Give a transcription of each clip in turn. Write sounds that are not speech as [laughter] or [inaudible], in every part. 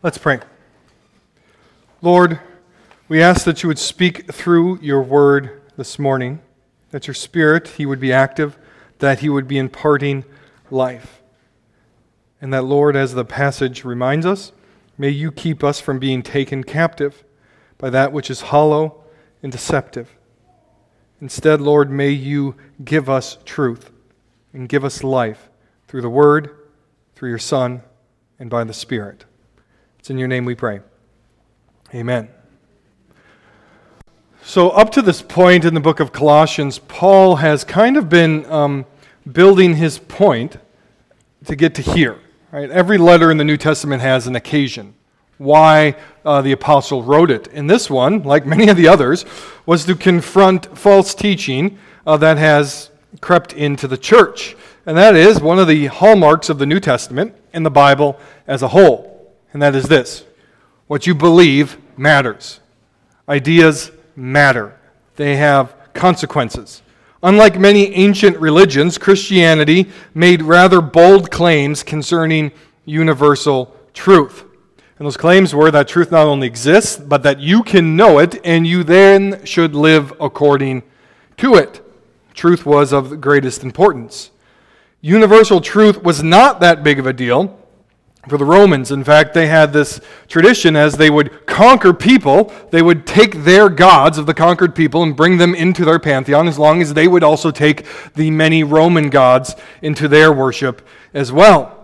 Let's pray. Lord, we ask that you would speak through your word this morning, that your spirit, he would be active, that he would be imparting life. And that, Lord, as the passage reminds us, may you keep us from being taken captive by that which is hollow and deceptive. Instead, Lord, may you give us truth and give us life through the word, through your Son, and by the Spirit. It's in your name we pray. Amen. So, up to this point in the book of Colossians, Paul has kind of been um, building his point to get to here. Right? Every letter in the New Testament has an occasion why uh, the apostle wrote it. And this one, like many of the others, was to confront false teaching uh, that has crept into the church. And that is one of the hallmarks of the New Testament and the Bible as a whole. And that is this what you believe matters. Ideas matter, they have consequences. Unlike many ancient religions, Christianity made rather bold claims concerning universal truth. And those claims were that truth not only exists, but that you can know it and you then should live according to it. Truth was of the greatest importance. Universal truth was not that big of a deal for the Romans. In fact, they had this tradition as they would conquer people, they would take their gods of the conquered people and bring them into their pantheon, as long as they would also take the many Roman gods into their worship as well.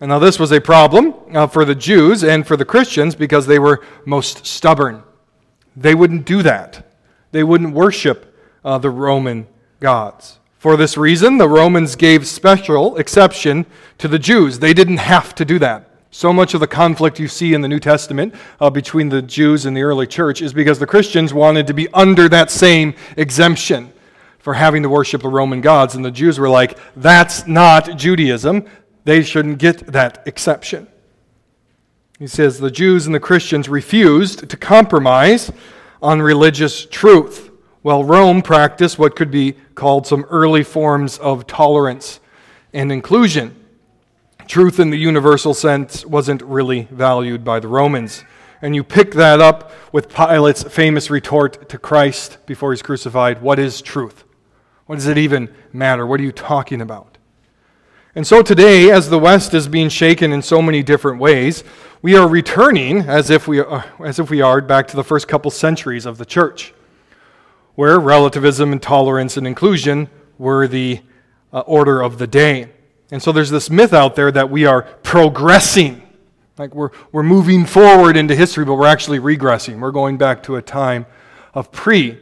And now, this was a problem uh, for the Jews and for the Christians because they were most stubborn. They wouldn't do that, they wouldn't worship uh, the Roman gods. For this reason, the Romans gave special exception to the Jews. They didn't have to do that. So much of the conflict you see in the New Testament uh, between the Jews and the early church is because the Christians wanted to be under that same exemption for having to worship the Roman gods. And the Jews were like, that's not Judaism. They shouldn't get that exception. He says the Jews and the Christians refused to compromise on religious truth while Rome practiced what could be called some early forms of tolerance and inclusion. Truth in the universal sense wasn't really valued by the Romans. And you pick that up with Pilate's famous retort to Christ before he's crucified What is truth? What does it even matter? What are you talking about? And so today, as the West is being shaken in so many different ways, we are returning, as if we are, as if we are back to the first couple centuries of the church where relativism and tolerance and inclusion were the uh, order of the day. And so there's this myth out there that we are progressing. Like we're, we're moving forward into history, but we're actually regressing. We're going back to a time of pre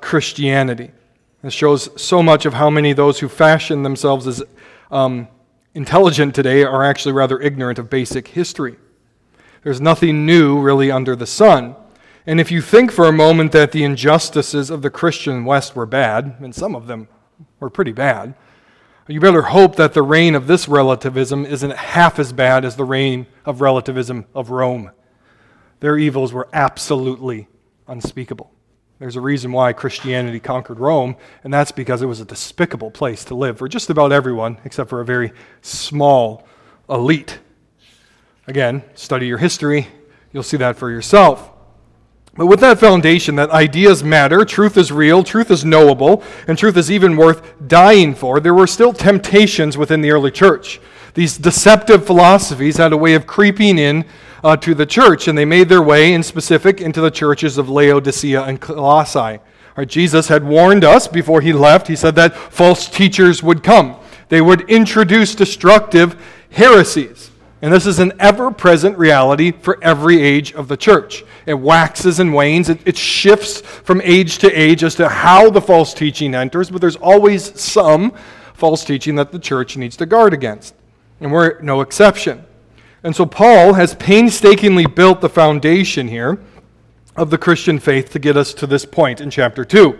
Christianity. This shows so much of how many of those who fashion themselves as um, intelligent today are actually rather ignorant of basic history. There's nothing new really under the sun. And if you think for a moment that the injustices of the Christian West were bad, and some of them were pretty bad, you better hope that the reign of this relativism isn't half as bad as the reign of relativism of Rome. Their evils were absolutely unspeakable. There's a reason why Christianity conquered Rome, and that's because it was a despicable place to live for just about everyone, except for a very small elite. Again, study your history, you'll see that for yourself. But with that foundation that ideas matter, truth is real, truth is knowable, and truth is even worth dying for, there were still temptations within the early church. These deceptive philosophies had a way of creeping in uh, to the church, and they made their way, in specific, into the churches of Laodicea and Colossae. Right, Jesus had warned us before he left. He said that false teachers would come. They would introduce destructive heresies. And this is an ever present reality for every age of the church. It waxes and wanes, it, it, shifts from age to age as to how the false teaching enters, but there's always some false teaching that the church needs to guard against. And we're no exception. And so Paul has painstakingly built the foundation here of the Christian faith to get us to this point in chapter 2.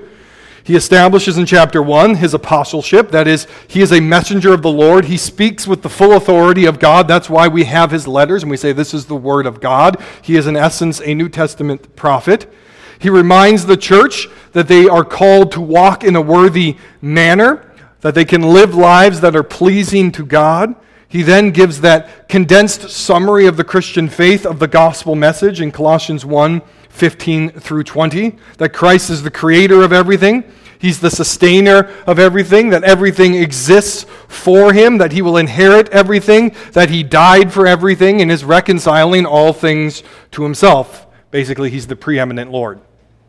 He establishes in chapter 1 his apostleship. That is, he is a messenger of the Lord. He speaks with the full authority of God. That's why we have his letters and we say this is the word of God. He is, in essence, a New Testament prophet. He reminds the church that they are called to walk in a worthy manner, that they can live lives that are pleasing to God. He then gives that condensed summary of the Christian faith of the gospel message in Colossians 1 15 through 20 that Christ is the creator of everything, He's the sustainer of everything, that everything exists for Him, that He will inherit everything, that He died for everything, and is reconciling all things to Himself. Basically, He's the preeminent Lord.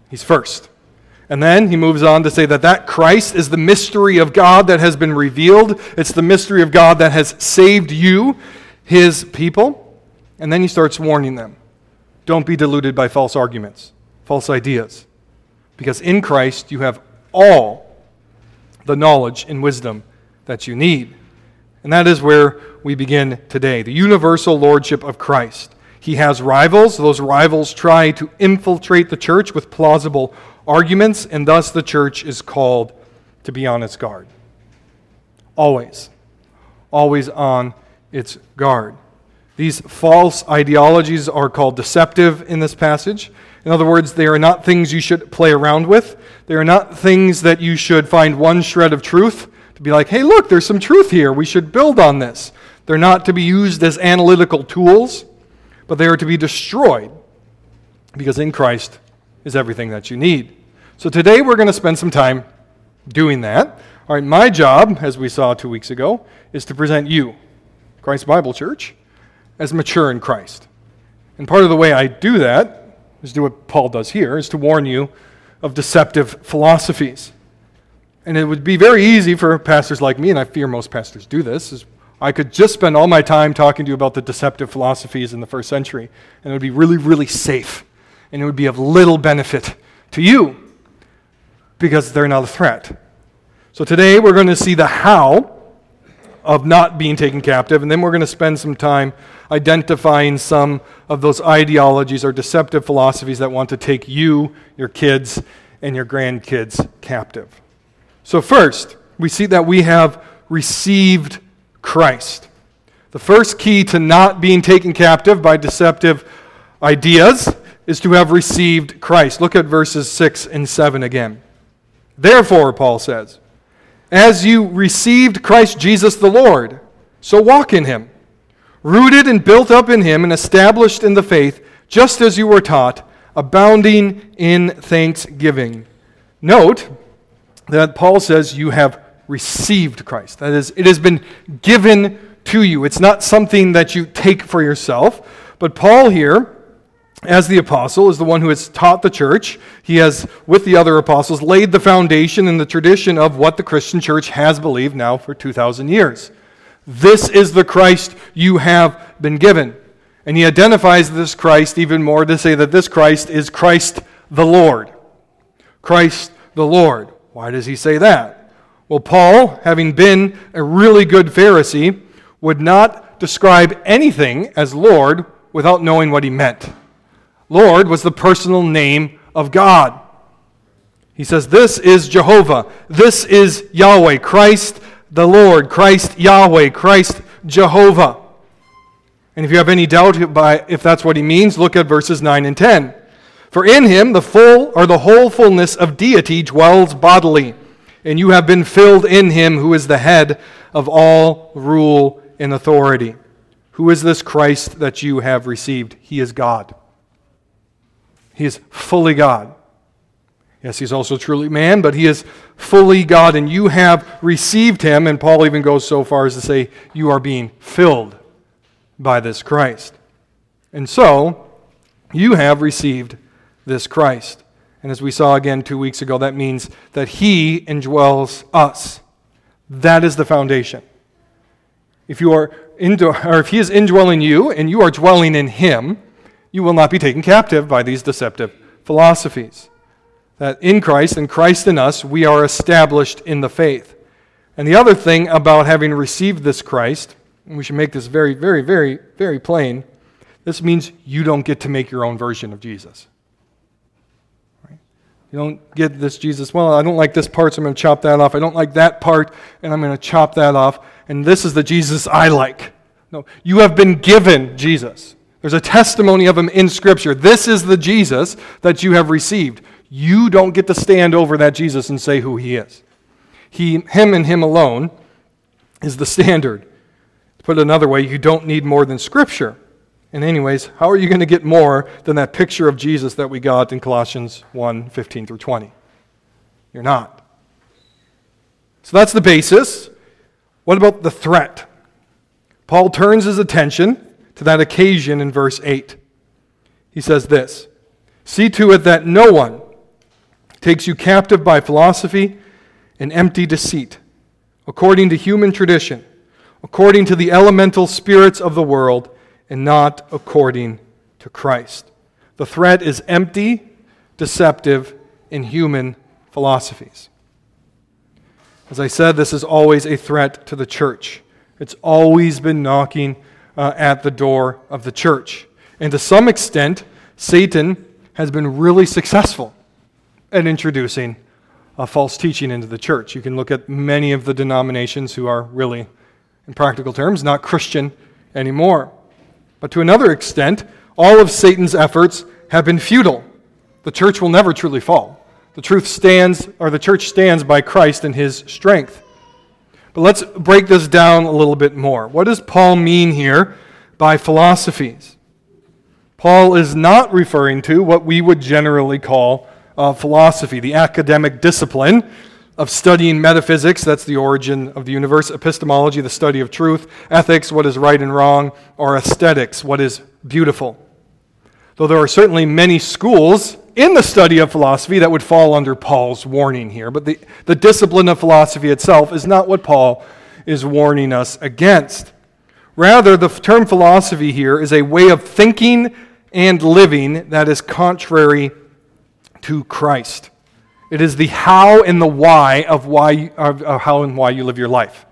He's first. And then he moves on to say that that Christ is the mystery of God that has been revealed. It's the mystery of God that has saved you, his people. And then he starts warning them don't be deluded by false arguments, false ideas. Because in Christ you have all the knowledge and wisdom that you need. And that is where we begin today the universal lordship of Christ. He has rivals. Those rivals try to infiltrate the church with plausible arguments, and thus the church is called to be on its guard. Always. Always on its guard. These false ideologies are called deceptive in this passage. In other words, they are not things you should play around with. They are not things that you should find one shred of truth to be like, hey, look, there's some truth here. We should build on this. They're not to be used as analytical tools, but they are to be destroyed because in Christ is everything that you need. So today we're going to spend some time doing that. All right, my job, as we saw two weeks ago, is to present you, Christ Bible Church, as mature in Christ. And part of the way I do that is do what Paul does here, is to warn you of deceptive philosophies. And it would be very easy for pastors like me, and I fear most pastors do this, is I could just spend all my time talking to you about the deceptive philosophies in the first century, and it would be really, really safe, and it would be of little benefit to you because they're not a threat. So today we're going to see the how of not being taken captive. And then we're going to spend some time identifying some of those ideologies or deceptive philosophies that want to take you, your kids, and your grandkids captive. So, first, we see that we have received Christ. The first key to not being taken captive by deceptive ideas is to have received Christ. Look at verses 6 and 7 again. Therefore, Paul says, as you received Christ Jesus the Lord, so walk in him, rooted and built up in him and established in the faith, just as you were taught, abounding in thanksgiving. Note that Paul says you have received Christ. That is, it has been given to you. It's not something that you take for yourself. But Paul here as the apostle, is the one who has taught the church. He has, with the other apostles, laid the foundation in the tradition of what the Christian church has believed now for 2,000 years. This is the Christ you have been given. And he identifies this Christ even more to say that this Christ is Christ the Lord. Christ the Lord. Why does he say that? Well, Paul, having been a really good Pharisee, would not describe anything as Lord without knowing what he meant. Lord was the personal name of God. He says, This is Jehovah. This is Yahweh, Christ the Lord, Christ Yahweh, Christ Jehovah. And if you have any doubt if that's what he means, look at verses 9 and 10. For in him the full or the whole fullness of deity dwells bodily, and you have been filled in him who is the head of all rule and authority. Who is this Christ that you have received? He is God. He is fully God. Yes, he's also truly man, but he is fully God, and you have received him. And Paul even goes so far as to say, You are being filled by this Christ. And so, you have received this Christ. And as we saw again two weeks ago, that means that he indwells us. That is the foundation. If you are into, or if he is indwelling you and you are dwelling in him, you will not be taken captive by these deceptive philosophies. That in Christ and Christ in us, we are established in the faith. And the other thing about having received this Christ, and we should make this very, very, very, very plain, this means you don't get to make your own version of Jesus. You don't get this Jesus, well, I don't like this part, so I'm going to chop that off. I don't like that part, and I'm going to chop that off. And this is the Jesus I like. No, you have been given Jesus. There's a testimony of him in Scripture. This is the Jesus that you have received. You don't get to stand over that Jesus and say who he is. He, him and him alone is the standard. To put it another way, you don't need more than Scripture. And, anyways, how are you going to get more than that picture of Jesus that we got in Colossians 1 15 through 20? You're not. So that's the basis. What about the threat? Paul turns his attention to that occasion in verse 8. He says this See to it that no one takes you captive by philosophy and empty deceit, according to human tradition, according to the elemental spirits of the world, and not according to Christ. The threat is empty, deceptive, and human philosophies. As I said, this is always a threat to the church. It's always been knocking uh, at the door of the church. And to some extent, Satan has been really successful at introducing uh, false teaching into the church. You can look at many of the denominations who are really, in practical terms, not Christian anymore. But to another extent, all of Satan's efforts have been futile. The church will never truly fall. The truth stands, or the church stands by Christ and his strength. But let's break this down a little bit more. What does Paul mean here by philosophies? Paul is not referring to what we would generally call uh, philosophy, the academic discipline of studying metaphysics, that's the origin of the universe, epistemology, the study of truth, ethics, what is right and wrong, or aesthetics, what is beautiful. Though there are certainly many schools in the study of philosophy that would fall under Paul's warning here. But the, the discipline of philosophy itself is not what Paul is warning us against. Rather, the term philosophy here is a way of thinking and living that is contrary to Christ. It is the how and the why of, why, of, how and why you live your life.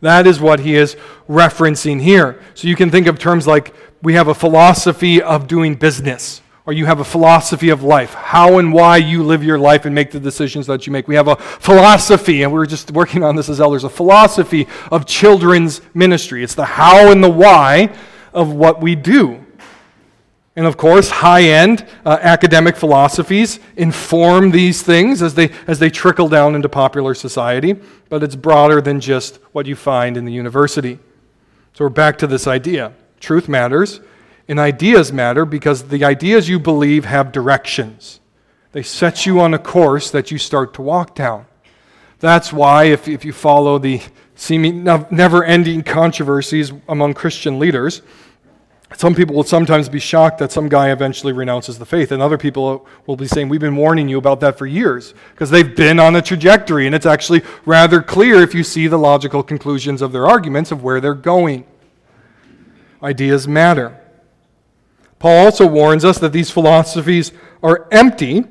That is what he is referencing here. So you can think of terms like we have a philosophy of doing business or you have a philosophy of life, how and why you live your life and make the decisions that you make. We have a philosophy, and we are just working on this as elders, a philosophy of children's ministry. It's the how and the why of what we do. And of course, high end uh, academic philosophies inform these things as they, as they trickle down into popular society, but it's broader than just what you find in the university. So we're back to this idea truth matters and ideas matter because the ideas you believe have directions. They set you on a course that you start to walk down. That's why, if, if you follow the seeming never ending controversies among Christian leaders, some people will sometimes be shocked that some guy eventually renounces the faith, and other people will be saying, We've been warning you about that for years, because they've been on a trajectory, and it's actually rather clear if you see the logical conclusions of their arguments of where they're going. Ideas matter. Paul also warns us that these philosophies are empty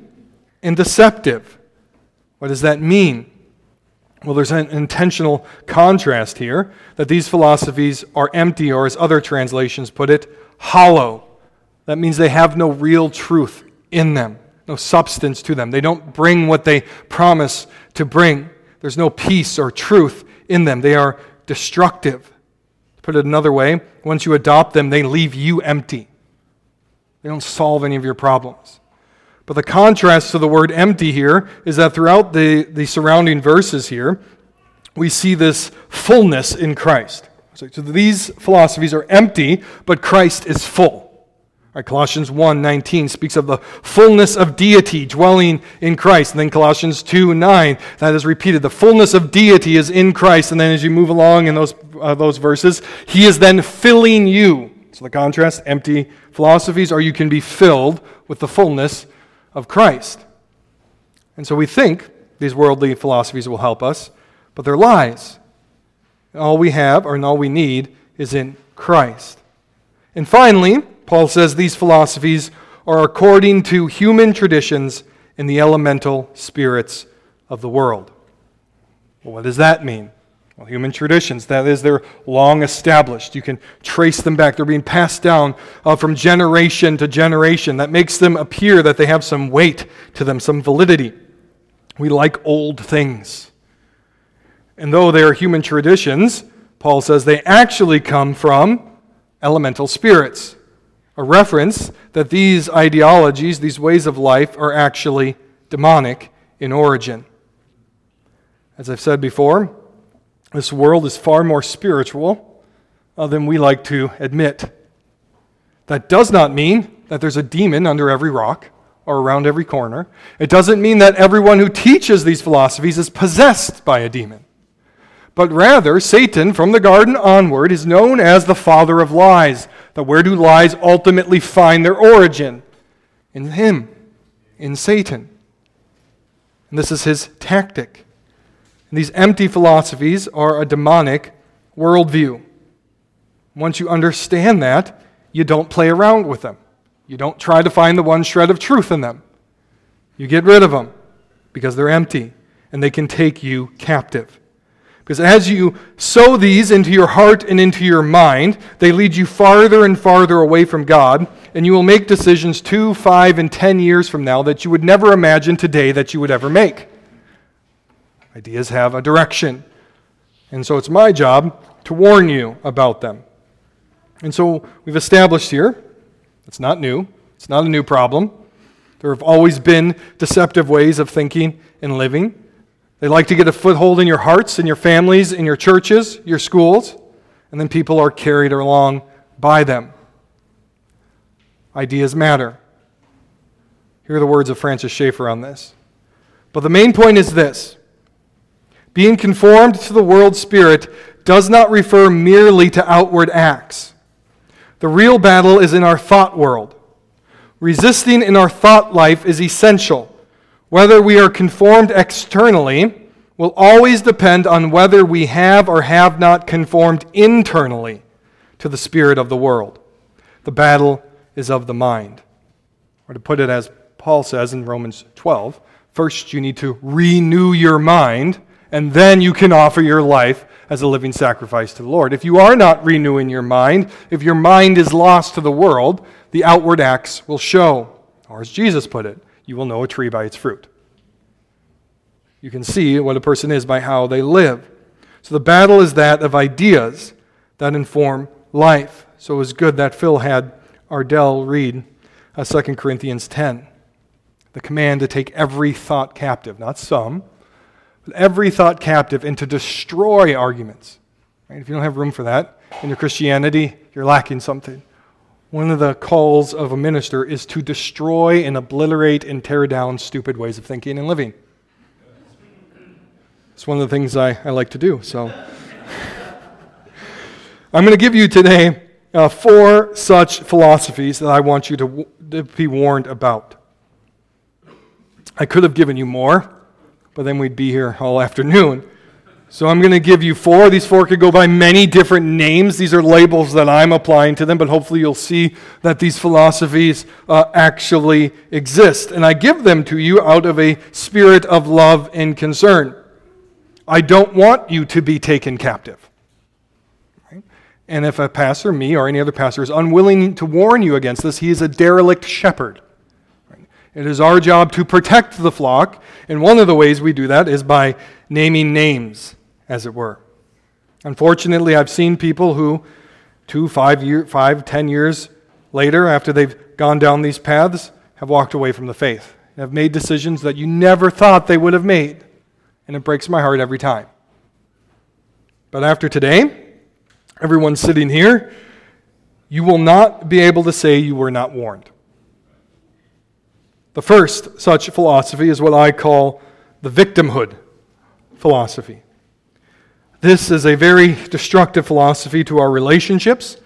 and deceptive. What does that mean? Well, there's an intentional contrast here that these philosophies are empty, or as other translations put it, hollow. That means they have no real truth in them, no substance to them. They don't bring what they promise to bring. There's no peace or truth in them. They are destructive. To put it another way, once you adopt them, they leave you empty. They don't solve any of your problems. But the contrast to the word empty here is that throughout the, the surrounding verses here, we see this fullness in Christ. So these philosophies are empty, but Christ is full. Right, Colossians 1 19 speaks of the fullness of deity dwelling in Christ. And then Colossians 2 9, that is repeated. The fullness of deity is in Christ. And then as you move along in those, uh, those verses, he is then filling you so the contrast empty philosophies, or you can be filled with the fullness of Christ. And so we think these worldly philosophies will help us, but they're lies. All we have, or all we need, is in Christ. And finally, Paul says these philosophies are according to human traditions and the elemental spirits of the world. Well, what does that mean? Well, human traditions, that is, they're long established. You can trace them back. They're being passed down uh, from generation to generation. That makes them appear that they have some weight to them, some validity. We like old things. And though they are human traditions, Paul says they actually come from elemental spirits. A reference that these ideologies, these ways of life, are actually demonic in origin. As I've said before, this world is far more spiritual uh, than we like to admit. That does not mean that there's a demon under every rock or around every corner. It doesn't mean that everyone who teaches these philosophies is possessed by a demon. But rather, Satan, from the garden onward, is known as the father of lies. That where do lies ultimately find their origin? In him, in Satan. And this is his tactic. And these empty philosophies are a demonic worldview. Once you understand that, you don't play around with them. You don't try to find the one shred of truth in them. You get rid of them because they're empty and they can take you captive. Because as you sow these into your heart and into your mind, they lead you farther and farther away from God, and you will make decisions two, five, and ten years from now that you would never imagine today that you would ever make. Ideas have a direction. And so it's my job to warn you about them. And so we've established here, it's not new, it's not a new problem. There have always been deceptive ways of thinking and living. They like to get a foothold in your hearts, in your families, in your churches, your schools, and then people are carried along by them. Ideas matter. Here are the words of Francis Schaeffer on this. But the main point is this being conformed to the world spirit does not refer merely to outward acts. The real battle is in our thought world. Resisting in our thought life is essential whether we are conformed externally will always depend on whether we have or have not conformed internally to the spirit of the world. The battle is of the mind. Or to put it as Paul says in Romans 12, first you need to renew your mind, and then you can offer your life as a living sacrifice to the Lord. If you are not renewing your mind, if your mind is lost to the world, the outward acts will show. Or as Jesus put it, you will know a tree by its fruit. You can see what a person is by how they live. So the battle is that of ideas that inform life. So it was good that Phil had Ardell read uh, 2 Corinthians 10. The command to take every thought captive, not some, every thought captive, and to destroy arguments. Right? If you don't have room for that in your Christianity, you're lacking something. One of the calls of a minister is to destroy and obliterate and tear down stupid ways of thinking and living. It's one of the things I, I like to do. So [laughs] I'm going to give you today uh, four such philosophies that I want you to, to be warned about. I could have given you more, but then we'd be here all [laughs] afternoon. So I'm going to give you four. These four could go by many different names. These are labels that I'm applying to them, but hopefully you'll see that these philosophies uh, actually exist. And I give them to you out of a spirit of love and concern. I don't want you to be taken captive. And if a pastor, me or any other pastor, is unwilling to warn you against this, he is a derelict shepherd. It is our job to protect the flock, and one of the ways we do that is by naming names as it were. Unfortunately, I've seen people who, two, five, year, five, ten years later, after they've gone down these paths, have walked away from the faith, have made decisions that you never thought they would have made. And it breaks my heart every time. But after today, everyone sitting here, you will not be able to say you were not warned. The first such philosophy is what I call the victimhood philosophy. This is a very destructive philosophy to our relationships,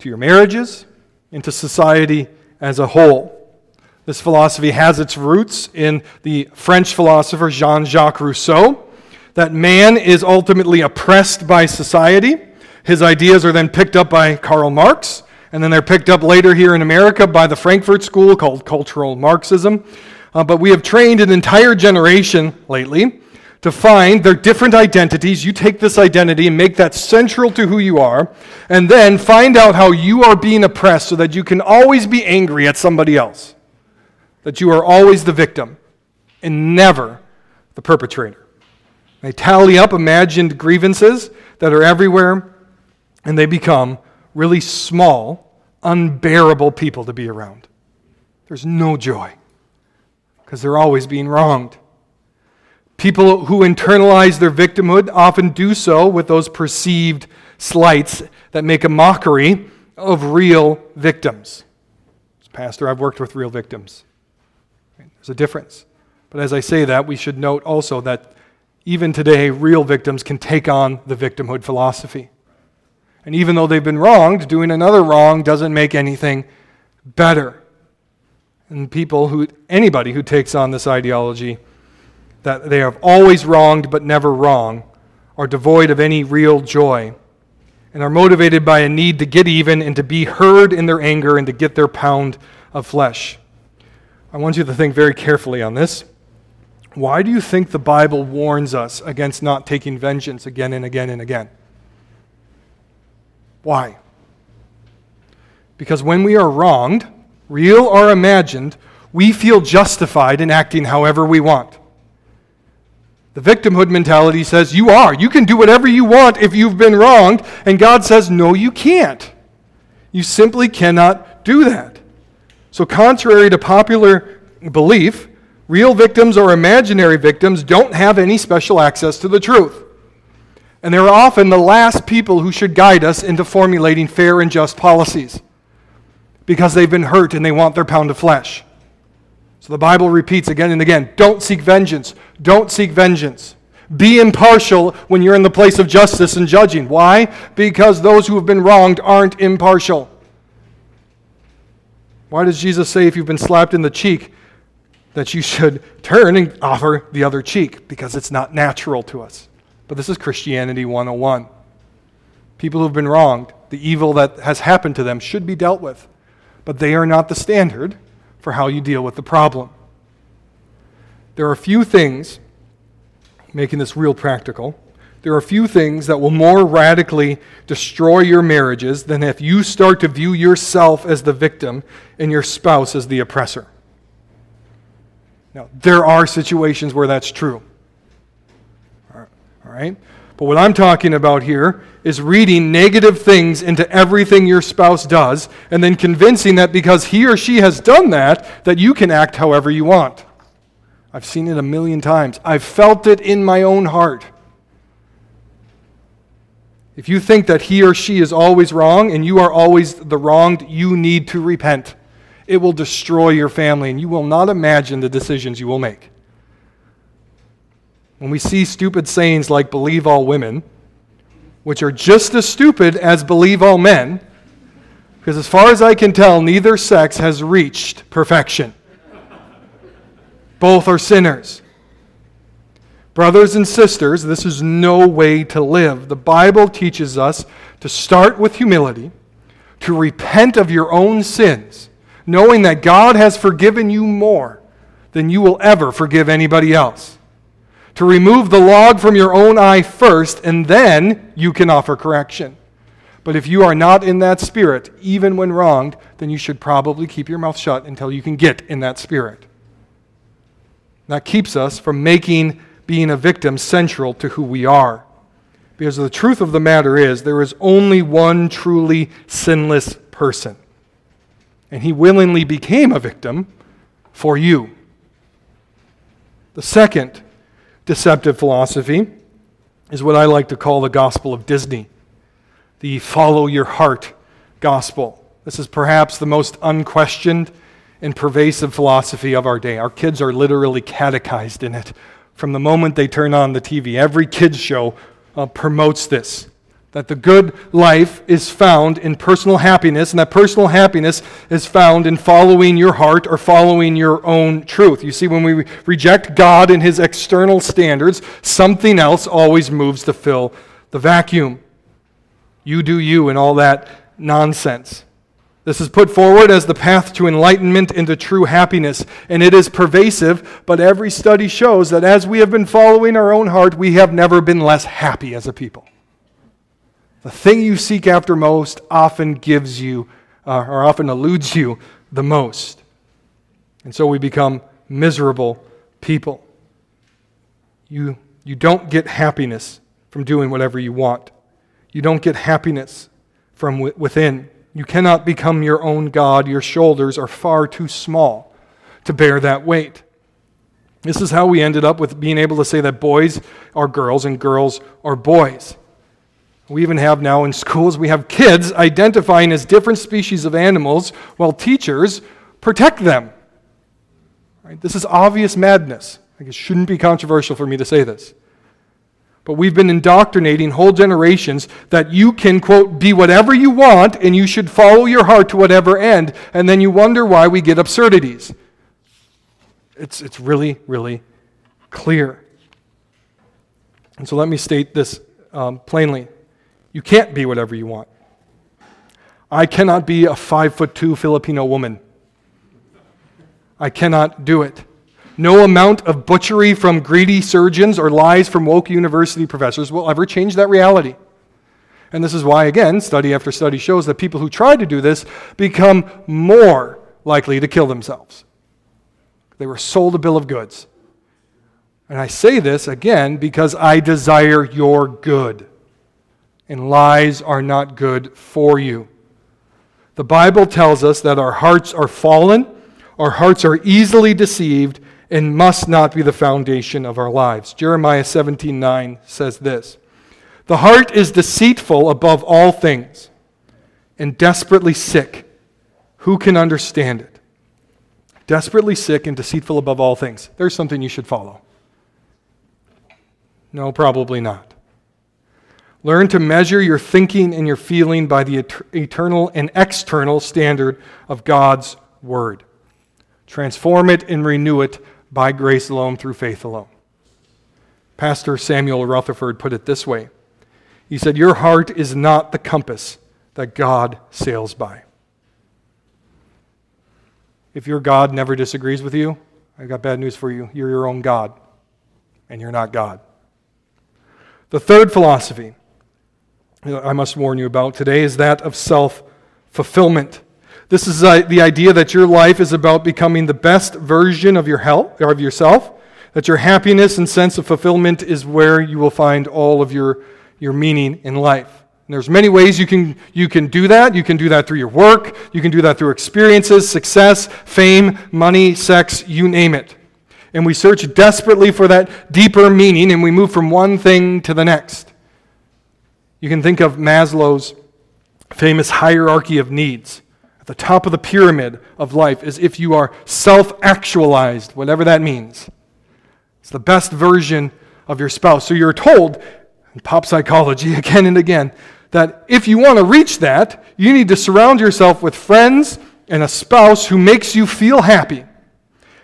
to your marriages, and to society as a whole. This philosophy has its roots in the French philosopher Jean Jacques Rousseau, that man is ultimately oppressed by society. His ideas are then picked up by Karl Marx, and then they're picked up later here in America by the Frankfurt School called Cultural Marxism. Uh, but we have trained an entire generation lately to find their different identities. You take this identity and make that central to who you are, and then find out how you are being oppressed so that you can always be angry at somebody else. That you are always the victim and never the perpetrator. They tally up imagined grievances that are everywhere, and they become really small, unbearable people to be around. There's no joy because they're always being wronged. People who internalize their victimhood often do so with those perceived slights that make a mockery of real victims. As pastor, I've worked with real victims. There's a difference. But as I say that, we should note also that even today, real victims can take on the victimhood philosophy. And even though they've been wronged, doing another wrong doesn't make anything better. And people who, anybody who takes on this ideology that they have always wronged but never wrong, are devoid of any real joy and are motivated by a need to get even and to be heard in their anger and to get their pound of flesh. I want you to think very carefully on this. Why do you think the Bible warns us against not taking vengeance again and again and again? Why? Because when we are wronged, real or imagined, we feel justified in acting however we want. The victimhood mentality says you are. You can do whatever you want if you've been wronged. And God says, no, you can't. You simply cannot do that. So, contrary to popular belief, real victims or imaginary victims don't have any special access to the truth. And they're often the last people who should guide us into formulating fair and just policies because they've been hurt and they want their pound of flesh. So the Bible repeats again and again don't seek vengeance. Don't seek vengeance. Be impartial when you're in the place of justice and judging. Why? Because those who have been wronged aren't impartial. Why does Jesus say if you've been slapped in the cheek that you should turn and offer the other cheek? Because it's not natural to us. But this is Christianity 101. People who've been wronged, the evil that has happened to them should be dealt with. But they are not the standard for how you deal with the problem. There are a few things, making this real practical, there are a few things that will more radically destroy your marriages than if you start to view yourself as the victim and your spouse as the oppressor. Now, there are situations where that's true. Right? But what I'm talking about here is reading negative things into everything your spouse does and then convincing that because he or she has done that, that you can act however you want. I've seen it a million times. I've felt it in my own heart. If you think that he or she is always wrong and you are always the wronged, you need to repent. It will destroy your family, and you will not imagine the decisions you will make. When we see stupid sayings like believe all women, which are just as stupid as believe all men, because as far as I can tell, neither sex has reached perfection. Both are sinners. Brothers and sisters, this is no way to live. The Bible teaches us to start with humility, to repent of your own sins, knowing that God has forgiven you more than you will ever forgive anybody else to remove the log from your own eye first, and then you can offer correction. But if you are not in that spirit, even when wronged, then you should probably keep your mouth shut until you can get in that spirit. That keeps us from making being a victim central to who we are. Because the truth of the matter is, there is only one truly sinless person. And he willingly became a victim for you. The second deceptive philosophy is what I like to call the gospel of Disney, the follow your heart gospel. This is perhaps the most unquestioned and pervasive philosophy of our day. Our kids are literally catechized in it from the moment they turn on the TV. Every kids show uh, promotes this that the good life is found in personal happiness, and that personal happiness is found in following your heart or following your own truth. You see, when we reject God and His external standards, something else always moves to fill the vacuum. You do you and all that nonsense. This is put forward as the path to enlightenment into true happiness, and it is pervasive, but every study shows that as we have been following our own heart, we have never been less happy as a people. The thing you seek after most often gives you, uh, or often eludes you the most. And so we become miserable people. You, you don't get happiness from doing whatever you want, you don't get happiness from within. You cannot become your own God. Your shoulders are far too small to bear that weight. This is how we ended up with being able to say that boys are girls and girls are boys. We even have now in schools, we have kids identifying as different species of animals while teachers protect them. Right? This is obvious madness. Like it shouldn't be controversial for me to say this. But we've been indoctrinating whole generations that you can, quote, be whatever you want and you should follow your heart to whatever end. And then you wonder why we get absurdities. It's, it's really, really clear. And so let me state this um, plainly you can't be whatever you want. I cannot be a five foot two Filipino woman. I cannot do it. No amount of butchery from greedy surgeons or lies from woke university professors will ever change that reality. And this is why, again, study after study shows that people who try to do this become more likely to kill themselves. They were sold a bill of goods. And I say this, again, because I desire your good. And lies are not good for you. The Bible tells us that our hearts are fallen, our hearts are easily deceived, and must not be the foundation of our lives. Jeremiah 17:9 says this. The heart is deceitful above all things and desperately sick. Who can understand it? Desperately sick and deceitful above all things. There's something you should follow. No, probably not. Learn to measure your thinking and your feeling by the eternal and external standard of God's Word. Transform it and renew it by grace alone, through faith alone. Pastor Samuel Rutherford put it this way He said, Your heart is not the compass that God sails by. If your God never disagrees with you, I've got bad news for you. You're your own God, and you're not God. The third philosophy I must warn you about today is that of self fulfillment. This is uh, the idea that your life is about becoming the best version of, your health, of yourself, that your happiness and sense of fulfillment is where you will find all of your, your meaning in life. And there's many ways you can, you can do that. You can do that through your work, you can do that through experiences, success, fame, money, sex, you name it. And we search desperately for that deeper meaning and we move from one thing to the next. You can think of Maslow's famous hierarchy of needs At the top of the pyramid of life is if you are self actualized, whatever that means. It's the best version of your spouse. So you're told, in pop psychology [laughs] again and again, that if you want to reach that, you need to surround yourself with friends and a spouse who makes you feel happy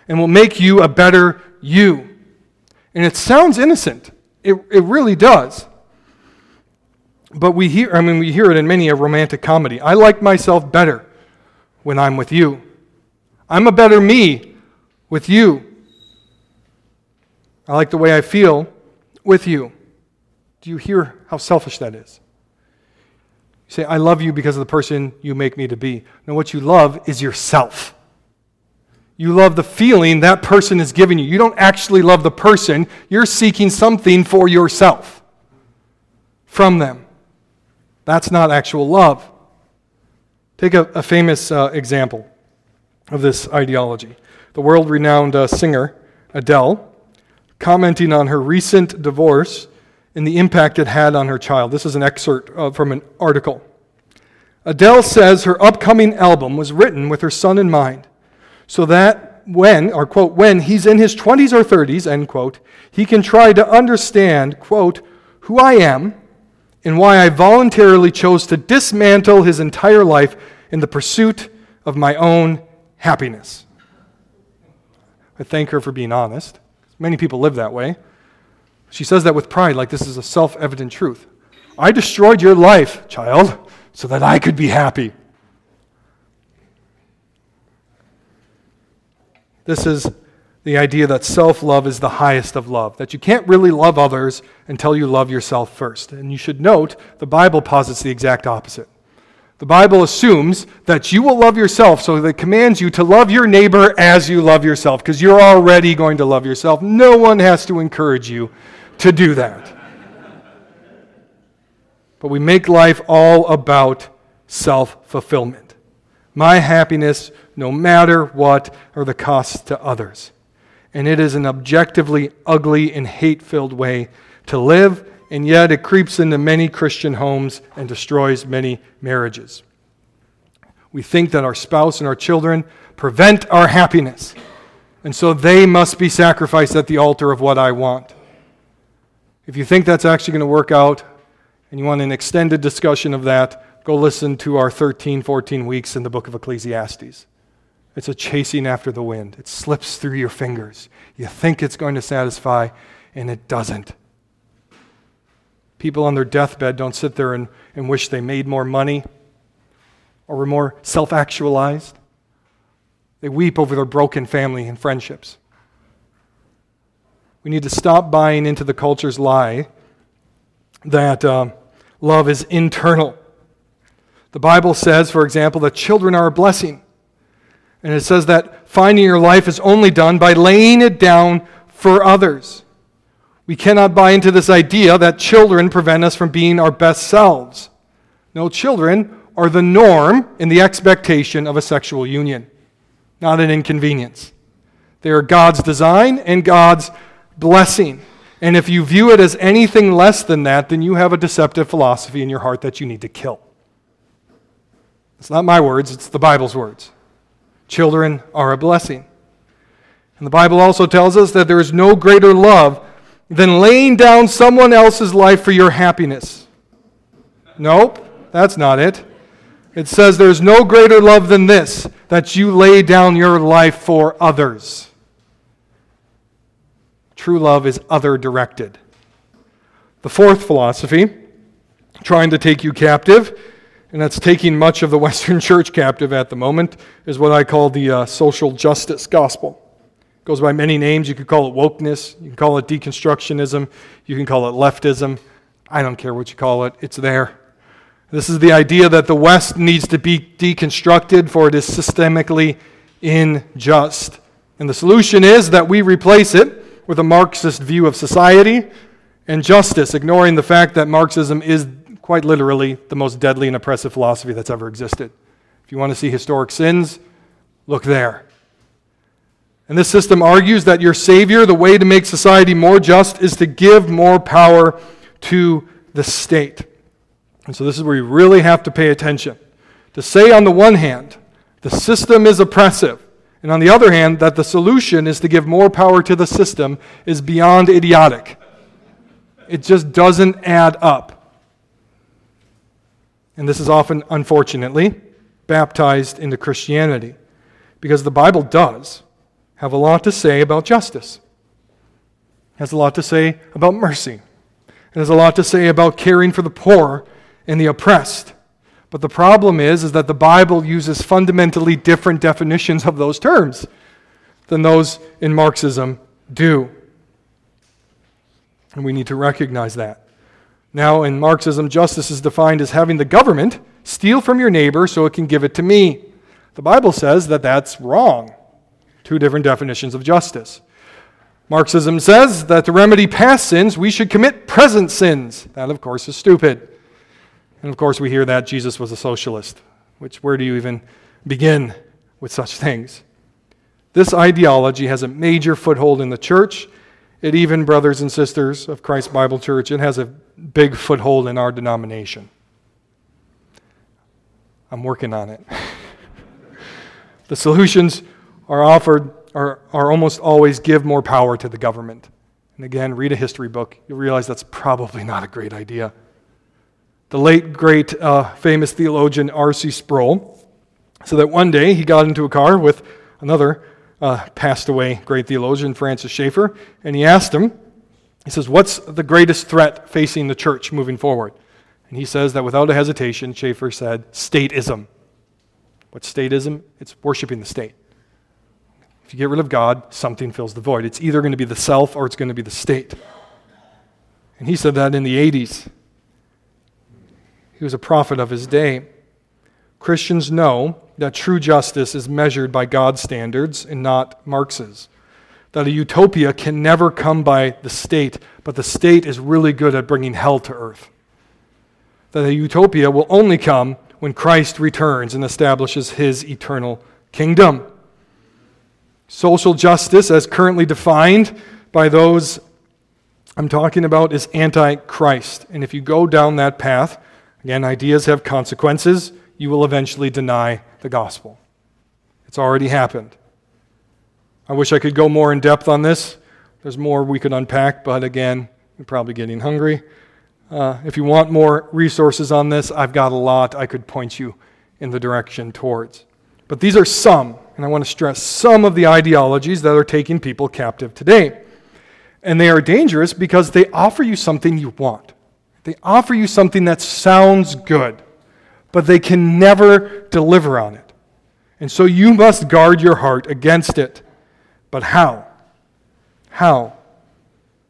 and will make you a better you. And it sounds innocent. It, it really does. But we hear, I mean, we hear it in many a romantic comedy. I like myself better when I'm with you. I'm a better me with you. I like the way I feel with you. Do you hear how selfish that is? You say, I love you because of the person you make me to be. No, what you love is yourself. You love the feeling that person is giving you. You don't actually love the person, you're seeking something for yourself from them. That's not actual love. Take a, a famous uh, example of this ideology. The world renowned uh, singer, Adele, commenting on her recent divorce and the impact it had on her child. This is an excerpt uh, from an article. Adele says her upcoming album was written with her son in mind, so that when, or quote, when he's in his 20s or 30s, end quote, he can try to understand, quote, who I am and why I voluntarily chose to dismantle his entire life in the pursuit of my own happiness. I thank her for being honest. Many people live that way. She says that with pride, like this is a self evident truth. I destroyed your life, child, so that I could be happy. This is the idea that self love is the highest of love, that you can't really love others until you love yourself first. And you should note the Bible posits the exact opposite. The Bible assumes that you will love yourself, so it commands you to love your neighbor as you love yourself, because you're already going to love yourself. No one has to encourage you to do that. But we make life all about self fulfillment. My happiness, no matter what, are the costs to others and it is an objectively ugly and hate filled way to live and yet it creeps into many Christian homes and destroys many marriages. We think that our spouse and our children prevent our happiness, and so they must be sacrificed at the altar of what I want. If you think that's actually going to work out and you want an extended discussion of that, go listen to our 13, 14 weeks in the book of Ecclesiastes. It's a chasing after the wind. It slips through your fingers. You think it's going to satisfy, and it doesn't. People on their deathbed don't sit there and, and wish they made more money or were more self actualized. They weep over their broken family and friendships. We need to stop buying into the culture's lie that uh, love is internal. The Bible says, for example, that children are a blessing. And it says that finding your life is only done by laying it down for others. We cannot buy into this idea that children prevent us from being our best selves. No, children are the norm in the expectation of a sexual union, not an inconvenience. They are God's design and God's blessing. And if you view it as anything less than that, then you have a deceptive philosophy in your heart that you need to kill. It's not my words, it's the Bible's words. Children are a blessing. And the Bible also tells us that there is no greater love than laying down someone else's life for your happiness. Nope, that's not it. It says there's no greater love than this, that you lay down your life for others. True love is other directed. The fourth philosophy, trying to take you captive, and that's taking much of the [laughs] Western church captive at the moment, is what I call the uh, social justice gospel. It goes by many names. You could call it wokeness, you can call it deconstructionism, you can call it leftism. I don't care what you call it, it's there. This is the idea that the West needs to be deconstructed, for it is systemically unjust. And the solution is that we replace it with a Marxist view of society and justice, ignoring the fact that Marxism is quite literally the most deadly and oppressive philosophy that's ever existed. If you want to see historic sins, look there. And this system argues that your Savior, the way to make society more just, is to give more power to the state. And so this is where you really have to pay attention. To say, on the one hand, the system is oppressive, and on the other hand, that the solution is to give more power to the system is beyond idiotic. It just doesn't add up. And this is often, unfortunately, baptized into Christianity because the Bible does have a lot to say about justice. It has a lot to say about mercy. It has a lot to say about caring for the poor and the oppressed. But the problem is, is that the Bible uses fundamentally different definitions of those terms than those in Marxism do. And we need to recognize that. Now, in Marxism, justice is defined as having the government steal from your neighbor so it can give it to me. The Bible says that that's wrong. Two different definitions of justice. Marxism says that to remedy past sins, we should commit present sins. That, of course, is stupid. And of course, we hear that Jesus was a socialist, which, where do you even begin with such things? This ideology has a major foothold in the church. It even, brothers and sisters of Christ Bible Church, it has a big foothold in our denomination. I'm working on it. [laughs] the solutions are offered are, are almost always give more power to the government. And again, read a history book. You'll realize that's probably not a great idea the late, great, uh, famous theologian R.C. Sproul, so that one day he got into a car with another uh, passed away great theologian, Francis Schaeffer, and he asked him, he says, What's the greatest threat facing the church moving forward? And he says that without a hesitation, Schaeffer said, Statism. What's statism? It's worshiping the state. If you get rid of God, something fills the void. It's either going to be the self or it's going to be the state. And he said that in the 80s. He was a prophet of his day. Christians know that true justice is measured by God's standards and not Marx's. That a utopia can never come by the state, but the state is really good at bringing hell to earth. That a utopia will only come when Christ returns and establishes his eternal kingdom. Social justice, as currently defined by those I'm talking about is antichrist. And if you go down that path, again, ideas have consequences, you will eventually deny the gospel. It's already happened. I wish I could go more in depth on this. There's more we could unpack, but again, you're probably getting hungry. Uh, if you want more resources on this, I've got a lot I could point you in the direction towards. But these are some, and I want to stress some of the ideologies that are taking people captive today. And they are dangerous because they offer you something you want. They offer you something that sounds good, but they can never deliver on it. And so you must guard your heart against it. But how? How?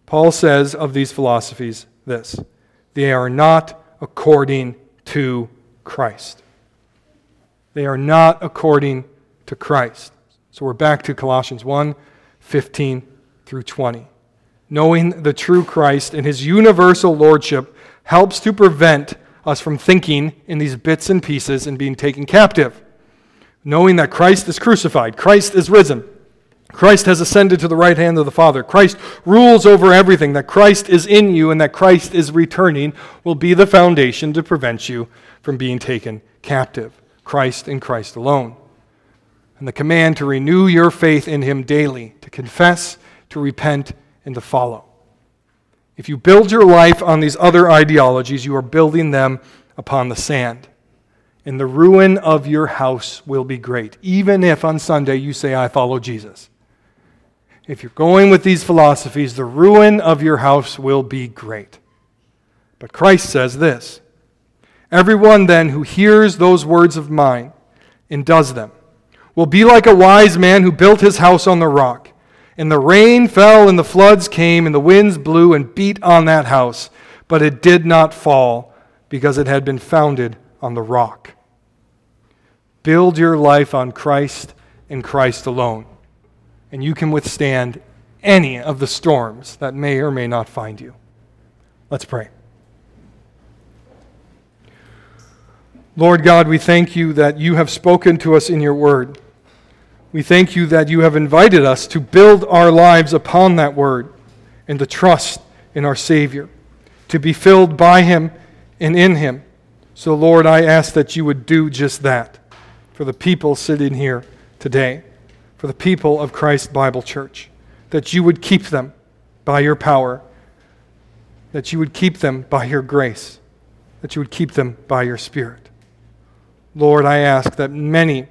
Paul says of these philosophies this they are not according to Christ. They are not according to Christ. So we're back to Colossians 1 15 through 20. Knowing the true Christ and his universal lordship helps to prevent us from thinking in these bits and pieces and being taken captive. Knowing that Christ is crucified, Christ is risen, Christ has ascended to the right hand of the Father. Christ rules over everything. That Christ is in you and that Christ is returning will be the foundation to prevent you from being taken captive. Christ and Christ alone. And the command to renew your faith in Him daily, to confess, to repent, and to follow. If you build your life on these other ideologies, you are building them upon the sand. And the ruin of your house will be great, even if on Sunday you say, I follow Jesus. If you're going with these philosophies, the ruin of your house will be great. But Christ says this Everyone then who hears those words of mine and does them will be like a wise man who built his house on the rock. And the rain fell, and the floods came, and the winds blew and beat on that house, but it did not fall because it had been founded on the rock. Build your life on Christ and Christ alone and you can withstand any of the storms that may or may not find you. Let's pray. Lord God, we thank you that you have spoken to us in your word. We thank you that you have invited us to build our lives upon that word and to trust in our Savior, to be filled by him and in him. So, Lord, I ask that you would do just that for the people sitting here today for the people of Christ Bible Church, that you would keep them by your power, that you would keep them by your grace, that you would keep them by your Spirit. Lord, I ask that many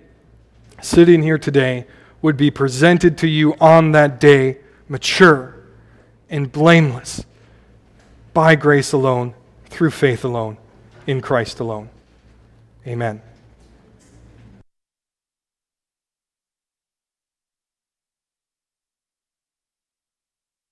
sitting here today would be presented to you on that day mature and blameless by grace alone, through faith alone, in Christ alone. Amen.